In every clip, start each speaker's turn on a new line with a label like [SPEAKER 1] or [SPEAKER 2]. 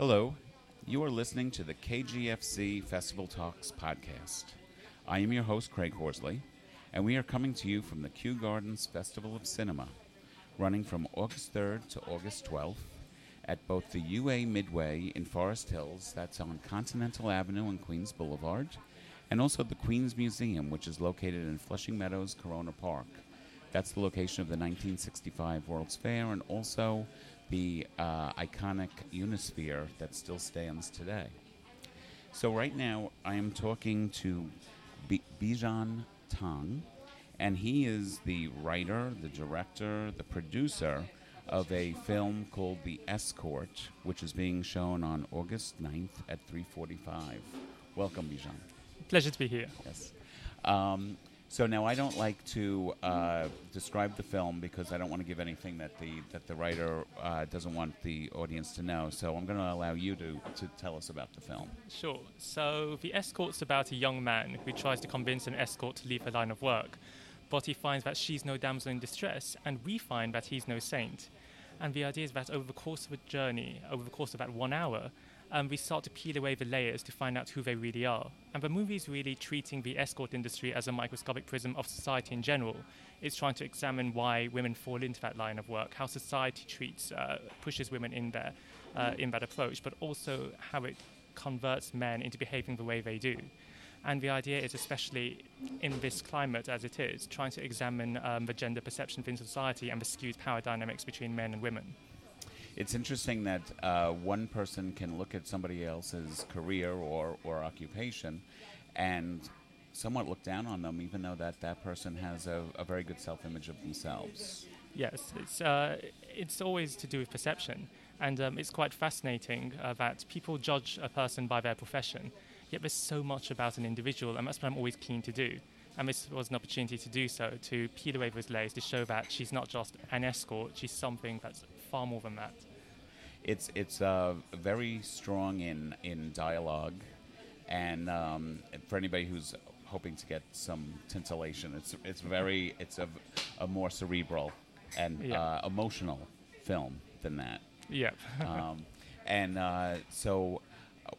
[SPEAKER 1] Hello, you are listening to the KGFC Festival Talks podcast. I am your host, Craig Horsley, and we are coming to you from the Kew Gardens Festival of Cinema, running from August 3rd to August 12th at both the UA Midway in Forest Hills, that's on Continental Avenue and Queens Boulevard, and also the Queens Museum, which is located in Flushing Meadows, Corona Park. That's the location of the 1965 World's Fair and also the uh, iconic Unisphere that still stands today. So, right now, I am talking to B- Bizhan Tong, and he is the writer, the director, the producer of a film called The Escort, which is being shown on August 9th at 3:45. Welcome, Bizhan.
[SPEAKER 2] Pleasure to be here.
[SPEAKER 1] Yes. Um, so now I don't like to uh, describe the film because I don't want to give anything that the that the writer uh, doesn't want the audience to know. So I'm going to allow you to, to tell us about the film.
[SPEAKER 2] Sure. So the escort's about a young man who tries to convince an escort to leave her line of work, but he finds that she's no damsel in distress, and we find that he's no saint. And the idea is that over the course of a journey, over the course of that one hour, um, we start to peel away the layers to find out who they really are. And the movie is really treating the escort industry as a microscopic prism of society in general. It's trying to examine why women fall into that line of work, how society treats, uh, pushes women in there, uh, in that approach, but also how it converts men into behaving the way they do. And the idea is, especially in this climate as it is, trying to examine um, the gender perception within society and the skewed power dynamics between men and women.
[SPEAKER 1] It's interesting that uh, one person can look at somebody else's career or, or occupation and somewhat look down on them, even though that, that person has a, a very good self image of themselves.
[SPEAKER 2] Yes, it's, uh, it's always to do with perception. And um, it's quite fascinating uh, that people judge a person by their profession, yet there's so much about an individual, and that's what I'm always keen to do. And this was an opportunity to do so, to peel away those layers, to show that she's not just an escort, she's something that's far more than that.
[SPEAKER 1] It's it's uh, very strong in in dialogue, and um, for anybody who's hoping to get some titillation, it's it's very it's a, a more cerebral and
[SPEAKER 2] Yeah.
[SPEAKER 1] uh, emotional film than that.
[SPEAKER 2] Yeah.
[SPEAKER 1] um, and uh, so uh,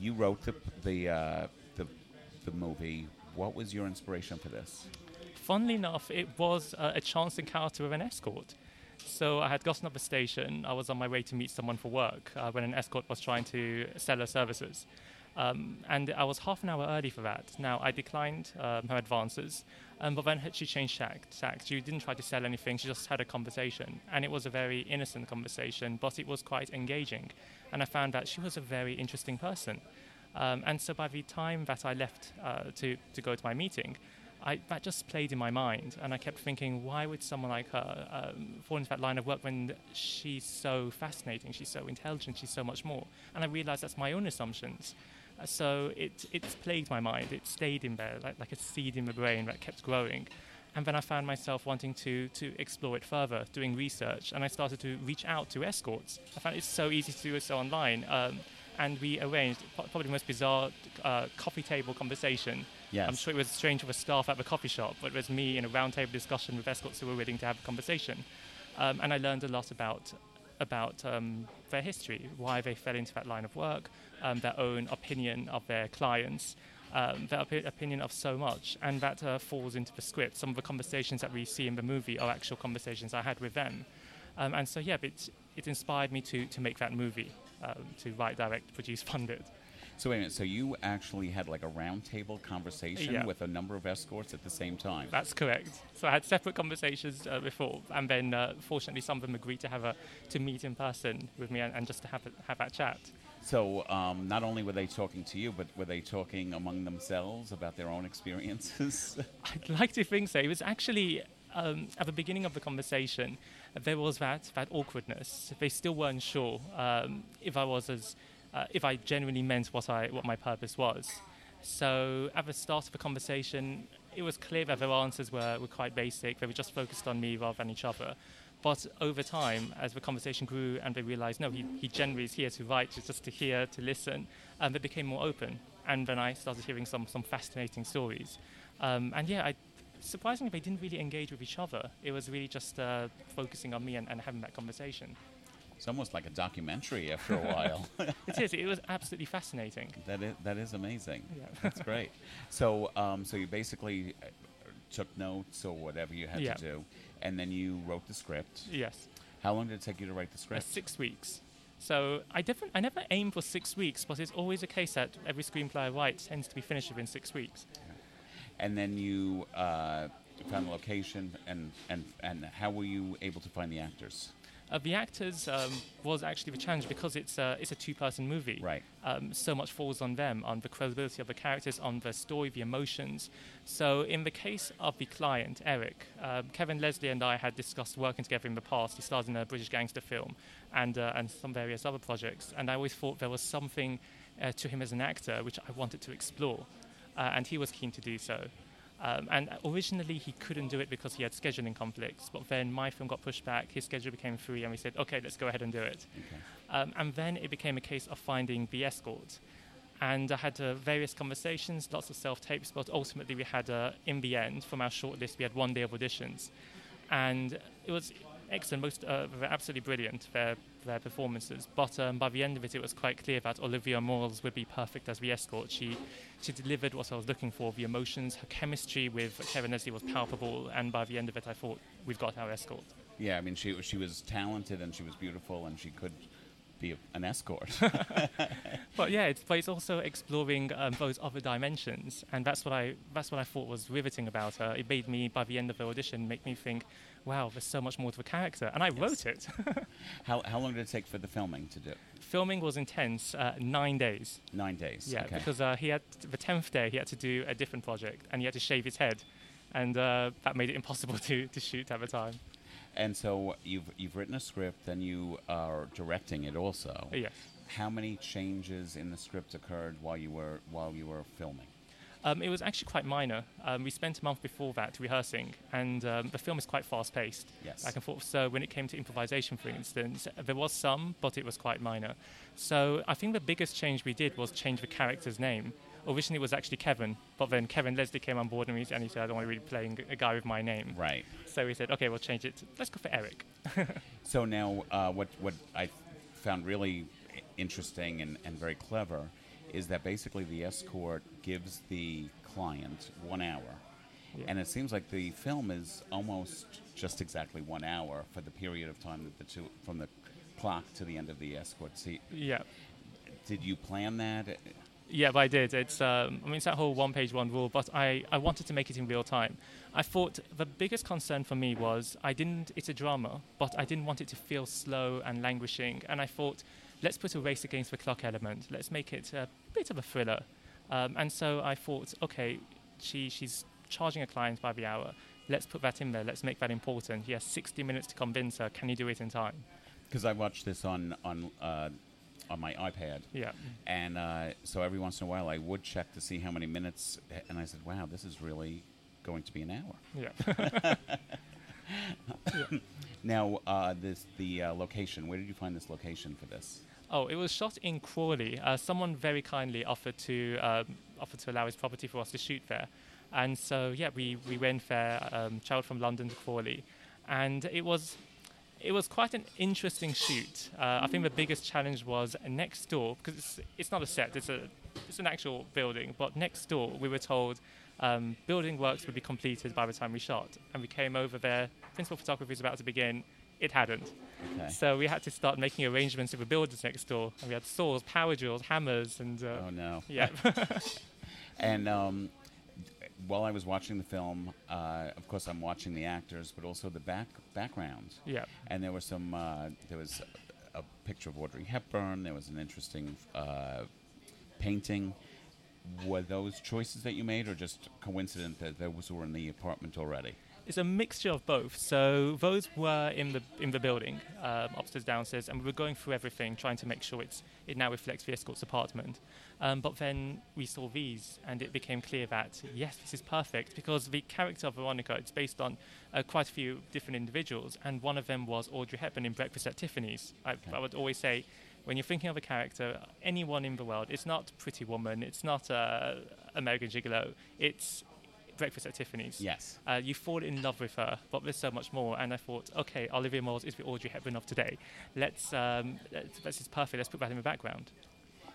[SPEAKER 1] you wrote the the, uh, the the movie. What was your inspiration for this?
[SPEAKER 2] Funnily enough, it was uh, a chance encounter with an escort. So I had gotten up the station. I was on my way to meet someone for work uh, when an escort was trying to sell her services. Um, and I was half an hour early for that. Now, I declined um, her advances, um, but then she changed tack. She didn't try to sell anything, she just had a conversation. And it was a very innocent conversation, but it was quite engaging. And I found that she was a very interesting person. Um, and so by the time that I left uh, to, to go to my meeting, I, that just played in my mind, and I kept thinking, why would someone like her um, fall into that line of work when she's so fascinating, she's so intelligent, she's so much more? And I realized that's my own assumptions. Uh, so it, it's plagued my mind. It stayed in there like, like a seed in the brain that kept growing. And then I found myself wanting to, to explore it further, doing research, and I started to reach out to escorts. I found it's so easy to do so online. Um, and we arranged probably the most bizarre uh, coffee table conversation.
[SPEAKER 1] Yes.
[SPEAKER 2] I'm sure it was strange the staff at the coffee shop, but it was me in a roundtable discussion with escorts who were willing to have a conversation. Um, and I learned a lot about about um, their history, why they fell into that line of work, um, their own opinion of their clients, um, their opi- opinion of so much, and that uh, falls into the script. Some of the conversations that we see in the movie are actual conversations I had with them. Um, and so, yeah, it, it inspired me to, to make that movie, um, to write, direct, produce, fund it.
[SPEAKER 1] So wait a minute. So you actually had like a roundtable conversation
[SPEAKER 2] Yeah.
[SPEAKER 1] with a number of escorts at the same time.
[SPEAKER 2] That's correct. So I had separate conversations uh, before, and then uh, fortunately some of them agreed to have a to meet in person with me and, and just to have a, have that chat.
[SPEAKER 1] So um, not only were they talking to you, but were they talking among themselves about their own experiences?
[SPEAKER 2] I'd like to think so. It was actually um, at the beginning of the conversation, there was that that awkwardness. They still weren't sure um, if I was as uh, if I genuinely meant what I what my purpose was. So at the start of the conversation, it was clear that their answers were, were quite basic. They were just focused on me rather than each other. But over time, as the conversation grew and they realized, no, he, he generally is here to write, he's just to hear, to listen, and they became more open. And then I started hearing some, some fascinating stories. Um, and yeah, I, surprisingly, they didn't really engage with each other. It was really just uh, focusing on me and, and having that conversation.
[SPEAKER 1] It's almost like a documentary after a while.
[SPEAKER 2] it is. It was absolutely fascinating.
[SPEAKER 1] that is that is amazing.
[SPEAKER 2] Yeah.
[SPEAKER 1] That's great. So um, so you basically uh, took notes or whatever you had
[SPEAKER 2] Yeah.
[SPEAKER 1] to do, and then you wrote the script.
[SPEAKER 2] Yes.
[SPEAKER 1] How long did it take you to write the
[SPEAKER 2] Uh,
[SPEAKER 1] script?
[SPEAKER 2] six weeks. So I. I never aim for six weeks, but it's always a case that every screenplay I write tends to be finished within six weeks.
[SPEAKER 1] and then you uh, found the location, and, and and how were you able to find the actors?
[SPEAKER 2] Uh, the actors um, was actually the challenge because it's a, it's a two-person movie.
[SPEAKER 1] Right.
[SPEAKER 2] Um, so much falls on them, on the credibility of the characters, on the story, the emotions. So in the case of the client, Eric, um, Kevin Leslie and I had discussed working together in the past. He starred in a British gangster film and, uh, and some various other projects. And I always thought there was something uh, to him as an actor which I wanted to explore. Uh, and he was keen to do so. Um, and originally he couldn't do it because he had scheduling conflicts. But then my film got pushed back, his schedule became free, and we said, okay, let's go ahead and do it.
[SPEAKER 1] Okay.
[SPEAKER 2] Um, and then it became a case of finding the escort. And I had uh, various conversations, lots of self tapes, but ultimately we had, uh, in the end, from our shortlist, we had one day of auditions. And it was excellent, most, uh, absolutely brilliant, their, their performances. But um, by the end of it, it was quite clear that Olivia Moyles would be perfect as the escort. She, she delivered what I was looking for the emotions, her chemistry with Kevin Leslie was palpable. And by the end of it, I thought, we've got our escort.
[SPEAKER 1] Yeah, I mean, she she was talented and she was beautiful and she could be a, an escort.
[SPEAKER 2] But yeah, it's, but it's also exploring um, those other dimensions, and that's what I that's what I thought was riveting about her. It made me, by the end of the audition, make me think, "Wow, there's so much more to the character." And I wrote it.
[SPEAKER 1] how how long did it take for the filming to do?
[SPEAKER 2] Filming was intense, uh, nine days.
[SPEAKER 1] Nine days.
[SPEAKER 2] Yeah,
[SPEAKER 1] Okay.
[SPEAKER 2] because uh, he had the tenth day, he had to do a different project, and he had to shave his head, and uh, that made it impossible to, to shoot at the time.
[SPEAKER 1] And so you've you've written a script, then you are directing it also.
[SPEAKER 2] Yes.
[SPEAKER 1] How many changes in the script occurred while you were while you were filming?
[SPEAKER 2] Um, it was actually quite minor. Um, we spent a month before that rehearsing, and um, the film is quite fast paced.
[SPEAKER 1] Yes.
[SPEAKER 2] Back and forth. So when it came to improvisation, for instance, there was some, but it was quite minor. So I think the biggest change we did was change the character's name. Originally it was actually Kevin, but then Kevin Leslie came on board and he, and he said, I don't want to be playing a guy with my name.
[SPEAKER 1] Right.
[SPEAKER 2] So we said, okay, we'll change it. Let's go for Eric.
[SPEAKER 1] So now, uh, what what I found really interesting and, and very clever is that basically the escort gives the client one hour,
[SPEAKER 2] Yeah.
[SPEAKER 1] and it seems like the film is almost just exactly one hour for the period of time that the two from the clock to the end of the escort. See,
[SPEAKER 2] Yeah.
[SPEAKER 1] did you plan that?
[SPEAKER 2] Yeah, but I did. It's um, I mean, it's that whole one page, one rule. But I, I wanted to make it in real time. I thought the biggest concern for me was I didn't. It's a drama, but I didn't want it to feel slow and languishing. And I thought, let's put a race against the clock element. Let's make it a bit of a thriller. Um, and so I thought, okay, she she's charging a client by the hour. Let's put that in there. Let's make that important. He has 60 minutes to convince her. Can you do it in time?
[SPEAKER 1] Because I watched this on on uh, on my iPad.
[SPEAKER 2] Yeah.
[SPEAKER 1] And uh, so every once in a while, I would check to see how many minutes, and I said, "Wow, this is really going to be an hour."
[SPEAKER 2] Yeah.
[SPEAKER 1] Now, uh, this the uh, location. Where did you find this location for this?
[SPEAKER 2] Oh, it was shot in Crawley. Uh, someone very kindly offered to um, offered to allow his property for us to shoot there, and so yeah, we, we went there, um, travelled from London to Crawley, and it was it was quite an interesting shoot. Uh, I think the biggest challenge was next door because it's, it's not a set; it's a it's an actual building. But next door, we were told um, building works would be completed by the time we shot, and we came over there. Principal photography was about to begin. It hadn't.
[SPEAKER 1] Okay.
[SPEAKER 2] So we had to start making arrangements with the builders next door, and we had saws, power drills, hammers, and uh,
[SPEAKER 1] oh no.
[SPEAKER 2] yeah,
[SPEAKER 1] And um, while I was watching the film, uh, of course, I'm watching the actors, but also the back background.
[SPEAKER 2] yeah.
[SPEAKER 1] And there was some. Uh, there was a, a picture of Audrey Hepburn. There was an interesting uh, painting. Were those choices that you made, or just coincident that those were in the apartment already?
[SPEAKER 2] It's a mixture of both. So those were in the in the building, um, upstairs, downstairs, and we were going through everything, trying to make sure it's it now reflects the escort's apartment. Um, but then we saw these, and it became clear that yes, this is perfect because the character of Veronica it's based on uh, quite a few different individuals, and one of them was Audrey Hepburn in Breakfast at Tiffany's. I, I would always say. When you're thinking of a character, anyone in the world, it's not Pretty Woman, it's not uh, American Gigolo, it's Breakfast at Tiffany's.
[SPEAKER 1] Yes.
[SPEAKER 2] Uh, you fall in love with her, but there's so much more. And I thought, okay, Olivia Moyles is the Audrey Hepburn of today. Let's, um, let's, this is perfect. Let's put that in the background.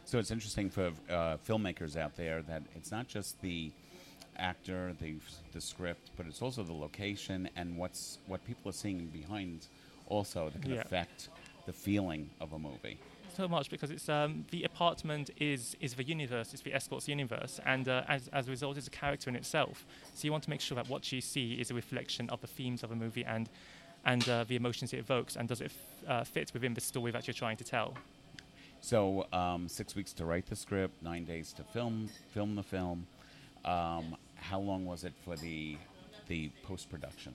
[SPEAKER 1] So it's interesting for uh, filmmakers out there that it's not just the actor, the the script, but it's also the location and what's what people are seeing behind, also that can
[SPEAKER 2] Yeah.
[SPEAKER 1] affect the feeling of a movie.
[SPEAKER 2] So much because it's um, the apartment is is the universe, it's the escort's universe, and uh, as as a result, it's a character in itself. So you want to make sure that what you see is a reflection of the themes of a movie and and uh, the emotions it evokes, and does it f- uh, fit within the story that you're trying to tell.
[SPEAKER 1] So um, six weeks to write the script, nine days to film film the film. Um, how long was it for the the post production?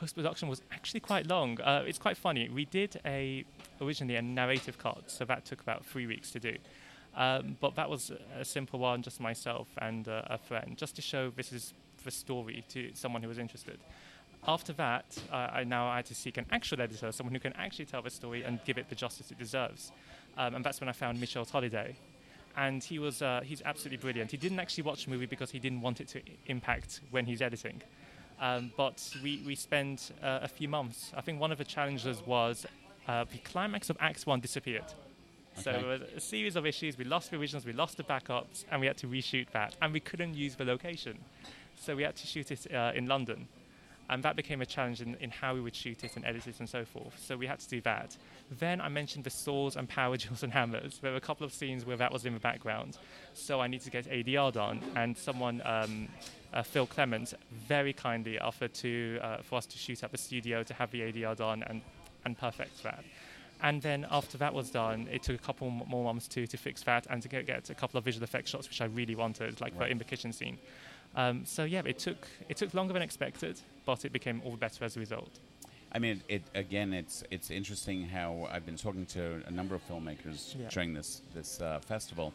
[SPEAKER 2] Post production was actually quite long. Uh, it's quite funny. We did a originally a narrative cut, so that took about three weeks to do. Um, but that was a simple one, just myself and uh, a friend, just to show this is the story to someone who was interested. After that, uh, I now had to seek an actual editor, someone who can actually tell the story and give it the justice it deserves. Um, and that's when I found Mitchell Holiday. And he was uh, he's absolutely brilliant. He didn't actually watch the movie because he didn't want it to impact when he's editing. Um, but we, we spent uh, a few months. I think one of the challenges was uh, the climax of Act 1 disappeared. So
[SPEAKER 1] Okay.
[SPEAKER 2] there was a series of issues. We lost the originals, we lost the backups, and we had to reshoot that. And we couldn't use the location. So we had to shoot it uh, in London. And that became a challenge in, in how we would shoot it and edit it and so forth. So we had to do that. Then I mentioned the saws and power drills and hammers. There were a couple of scenes where that was in the background. So I need to get ADR done. And someone, um, uh, Phil Clements very kindly offered to, uh, for us to shoot at the studio to have the ADR done and, and perfect that. And then after that was done, it took a couple more months to, to fix that and to get, get a couple of visual effects shots, which I really wanted, like
[SPEAKER 1] Right.
[SPEAKER 2] the in the kitchen scene. Um, so yeah, it took it took longer than expected, but it became all the better as a result.
[SPEAKER 1] I mean, it again. It's it's interesting how I've been talking to a number of filmmakers
[SPEAKER 2] Yeah.
[SPEAKER 1] during this this uh, festival,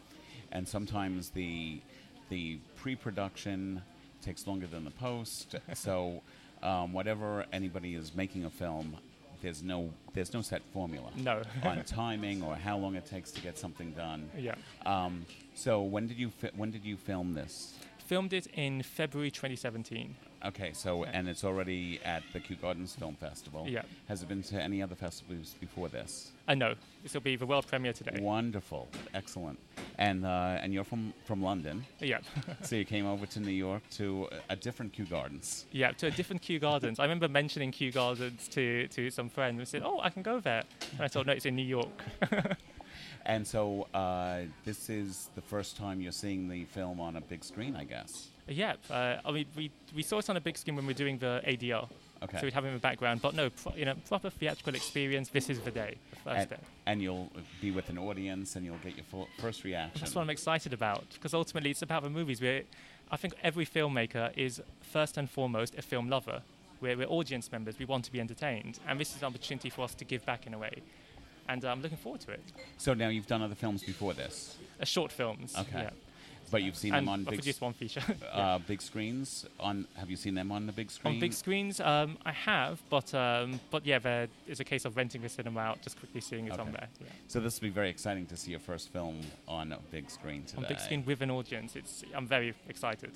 [SPEAKER 1] and sometimes the the pre-production takes longer than the post. so, um, whatever anybody is making a film, there's no there's no set formula
[SPEAKER 2] No,
[SPEAKER 1] on timing or how long it takes to get something done.
[SPEAKER 2] yeah,
[SPEAKER 1] Um, so when did you fi- when did you film this?
[SPEAKER 2] Filmed it in February 2017.
[SPEAKER 1] Okay, so and it's already at the Kew Gardens Film Festival.
[SPEAKER 2] Yeah.
[SPEAKER 1] Has it been to any other festivals before this?
[SPEAKER 2] I know this will be the world premiere today.
[SPEAKER 1] Wonderful, excellent. And uh, and you're from from London,
[SPEAKER 2] Yeah,
[SPEAKER 1] so you came over to New York to a, a different Kew Gardens.
[SPEAKER 2] yeah, to a different Kew Gardens. I remember mentioning Kew Gardens to, to some friends and said, "Oh, I can go there." And I thought, "No, it's in New York."
[SPEAKER 1] And so uh, this is the first time you're seeing the film on a big screen, I guess.
[SPEAKER 2] yeah, uh, I mean, we we saw it on a big screen when we were doing the ADR.
[SPEAKER 1] Okay.
[SPEAKER 2] So we'd have it in the background, but no, pro- you know, proper theatrical experience. This is the day, the first
[SPEAKER 1] and,
[SPEAKER 2] day.
[SPEAKER 1] and you'll be with an audience, and you'll get your first reaction.
[SPEAKER 2] That's what I'm excited about because ultimately it's about the movies. Where I think every filmmaker is first and foremost a film lover. We're, we're audience members. We want to be entertained, and this is an opportunity for us to give back in a way. And I'm looking forward to it.
[SPEAKER 1] so now you've done other films before this,
[SPEAKER 2] Uh, short films.
[SPEAKER 1] Okay.
[SPEAKER 2] Yeah.
[SPEAKER 1] but you've seen
[SPEAKER 2] And
[SPEAKER 1] them on
[SPEAKER 2] I
[SPEAKER 1] big
[SPEAKER 2] produced one feature.
[SPEAKER 1] uh, big screens. On have you seen them on the big screen?
[SPEAKER 2] On big screens, um, I have, but um, but yeah, there is a case of renting the cinema out, just quickly seeing it on there. Yeah.
[SPEAKER 1] So this will be very exciting to see your first film on a big screen today.
[SPEAKER 2] On big screen with an audience, it's I'm very excited.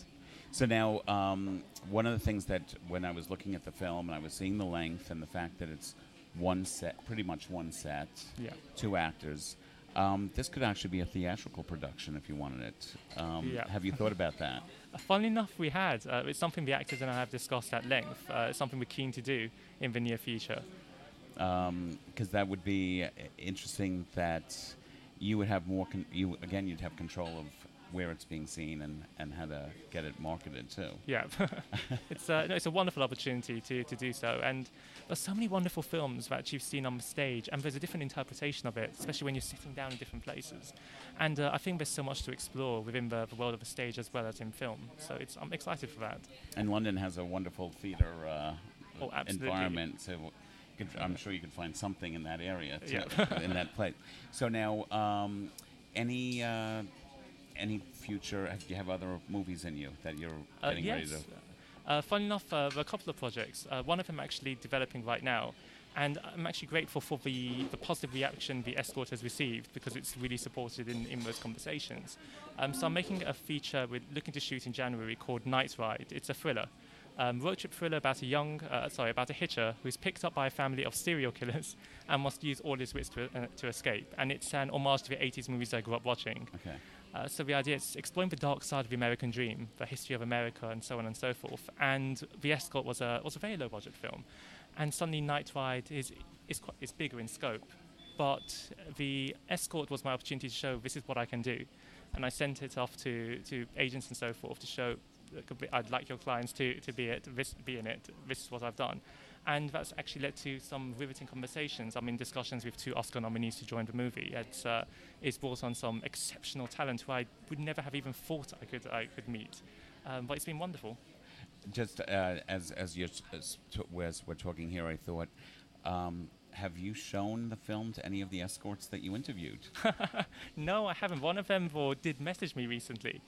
[SPEAKER 1] So now, um, one of the things that when I was looking at the film and I was seeing the length and the fact that it's one set, pretty much one set,
[SPEAKER 2] Yeah.
[SPEAKER 1] two actors, um, this could actually be a theatrical production if you wanted it. Um,
[SPEAKER 2] Yeah.
[SPEAKER 1] Have you thought about that?
[SPEAKER 2] Uh, Funnily enough, we had. Uh, it's something the actors and I have discussed at length. Uh, it's something we're keen to do in the near future.
[SPEAKER 1] Because that would be uh, interesting. That you would have more. Con- you again, you'd have control of where it's being seen and, and how to get it marketed too.
[SPEAKER 2] Yeah, it's uh, no, it's a wonderful opportunity to, to do so, and there's so many wonderful films that you've seen on the stage, and there's a different interpretation of it, especially when you're sitting down in different places. And uh, I think there's so much to explore within the, the world of the stage as well as in film. So it's I'm excited for that.
[SPEAKER 1] And London has a wonderful theater uh,
[SPEAKER 2] Oh,
[SPEAKER 1] environment, so could- I'm sure you could find something in that area, too,
[SPEAKER 2] Yeah.
[SPEAKER 1] in that place. So now, um, any uh, any future? Do you have other movies in you that you're
[SPEAKER 2] Uh,
[SPEAKER 1] getting ready
[SPEAKER 2] yes.
[SPEAKER 1] to?
[SPEAKER 2] Uh, fun enough, uh, there are a couple of projects. Uh, one of them actually developing right now. And I'm actually grateful for the, the positive reaction the escort has received because it's really supported in, in most conversations. Um, so I'm making a feature we're looking to shoot in January called Night Ride. It's a thriller. Um, road trip thriller about a young, uh, sorry, about a hitcher who's picked up by a family of serial killers and must use all his wits to, uh, to escape. And it's an homage to the 80s movies I grew up watching.
[SPEAKER 1] Okay.
[SPEAKER 2] Uh, so the idea is exploring the dark side of the American dream, the history of America, and so on and so forth. And The Escort was a was a very low budget film, and suddenly Night Ride is is quite is bigger in scope. But the Escort was my opportunity to show this is what I can do, and I sent it off to, to agents and so forth to show I'd like your clients to, to be it, this, be in it. This is what I've done and that's actually led to some riveting conversations. I'm in discussions with two Oscar nominees to join the movie. It's, uh, it's brought on some exceptional talent who I would never have even thought I could, I could meet. Um, but it's been wonderful.
[SPEAKER 1] Just uh, as, as, you're, as, as we're talking here, I thought, um, have you shown the film to any of the escorts that you interviewed?
[SPEAKER 2] no, I haven't. One of them did message me recently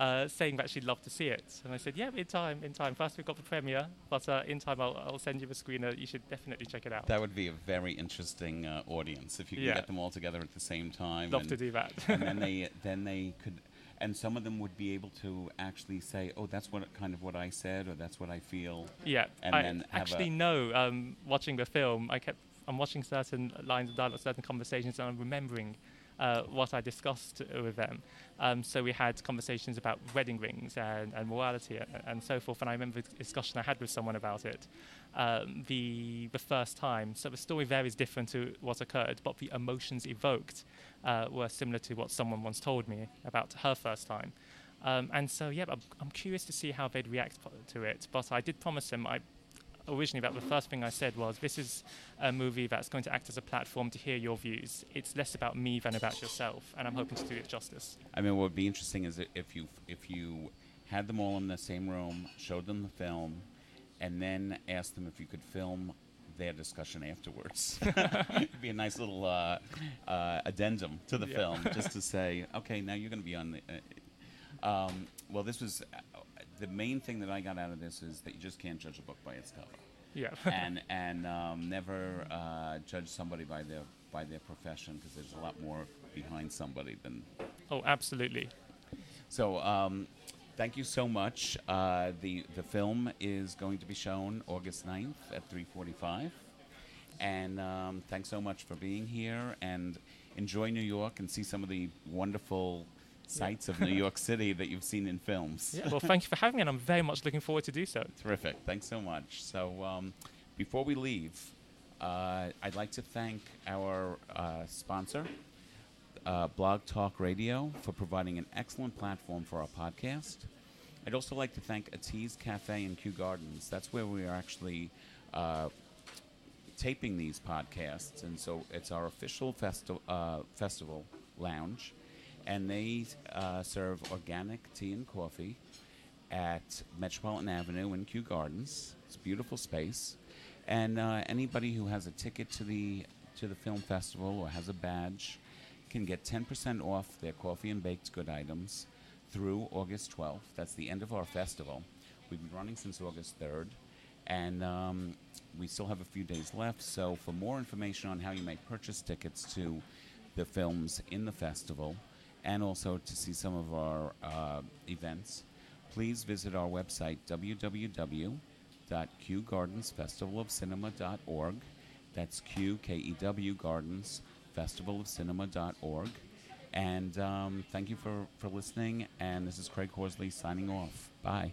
[SPEAKER 2] uh, saying that she'd love to see it. And I said, yeah, in time, in time. First we've got the premiere, but uh, in time I'll, I'll, send you the screener. You should definitely check it out.
[SPEAKER 1] That would be a very interesting uh, audience if you could yeah. get them all together at the same time.
[SPEAKER 2] Love to do that.
[SPEAKER 1] and then they then they could. And some of them would be able to actually say, "Oh, that's what kind of what I said, or that's what I feel."
[SPEAKER 2] Yeah, and I then actually know. Um, watching the film, I kept I'm watching certain lines of dialogue, certain conversations, and I'm remembering uh, what I discussed with them. Um, so we had conversations about wedding rings and, and morality and, and, so forth. And I remember the discussion I had with someone about it um, the the first time. So the story is different to what occurred, but the emotions evoked uh, were similar to what someone once told me about her first time. Um, and so, yeah, I'm, I'm, curious to see how they'd react to it. But I did promise him I originally that the first thing I said was this is a movie that's going to act as a platform to hear your views. It's less about me than about yourself, and I'm hoping to do it justice.
[SPEAKER 1] I mean, what would be interesting is if you if you had them all in the same room, showed them the film, and then asked them if you could film their discussion afterwards. It'd be a nice little uh, uh, addendum to the yeah. film, just to say, okay, now you're going to be on the. Uh, um, well, this was the main thing that I got out of this is that you just can't judge a book by its cover.
[SPEAKER 2] Yeah.
[SPEAKER 1] and and um, never uh, judge somebody by their by their profession because there's a lot more behind somebody than.
[SPEAKER 2] Oh, absolutely.
[SPEAKER 1] So. Um, thank you so much. Uh, the the film is going to be shown August 9th at 3:45, and um, thanks so much for being here and enjoy New York and see some of the wonderful sights of New York City that you've seen in films.
[SPEAKER 2] Yeah, well, thank you for having me, and I'm very much looking forward to do so.
[SPEAKER 1] Terrific. Thanks so much. So, um, before we leave, uh, I'd like to thank our uh, sponsor, uh, Blog Talk Radio, for providing an excellent platform for our podcast. I'd also like to thank Atiz Cafe and Kew Gardens. That's where we are actually uh, taping these podcasts, and so it's our official festi- uh, festival lounge and they uh, serve organic tea and coffee at Metropolitan Avenue in Kew Gardens. It's a beautiful space, and uh, anybody who has a ticket to the to the film festival or has a badge can get 10% off their coffee and baked good items through August 12th. That's the end of our festival. We've been running since August 3rd, and um, we still have a few days left. So, for more information on how you may purchase tickets to the films in the festival, and also to see some of our uh, events, please visit our website www.kewgardensfestivalofcinema.org. That's Q K E W Gardens Festivalofcinema.org. And um, thank you for, for listening. And this is Craig Horsley signing off. Bye.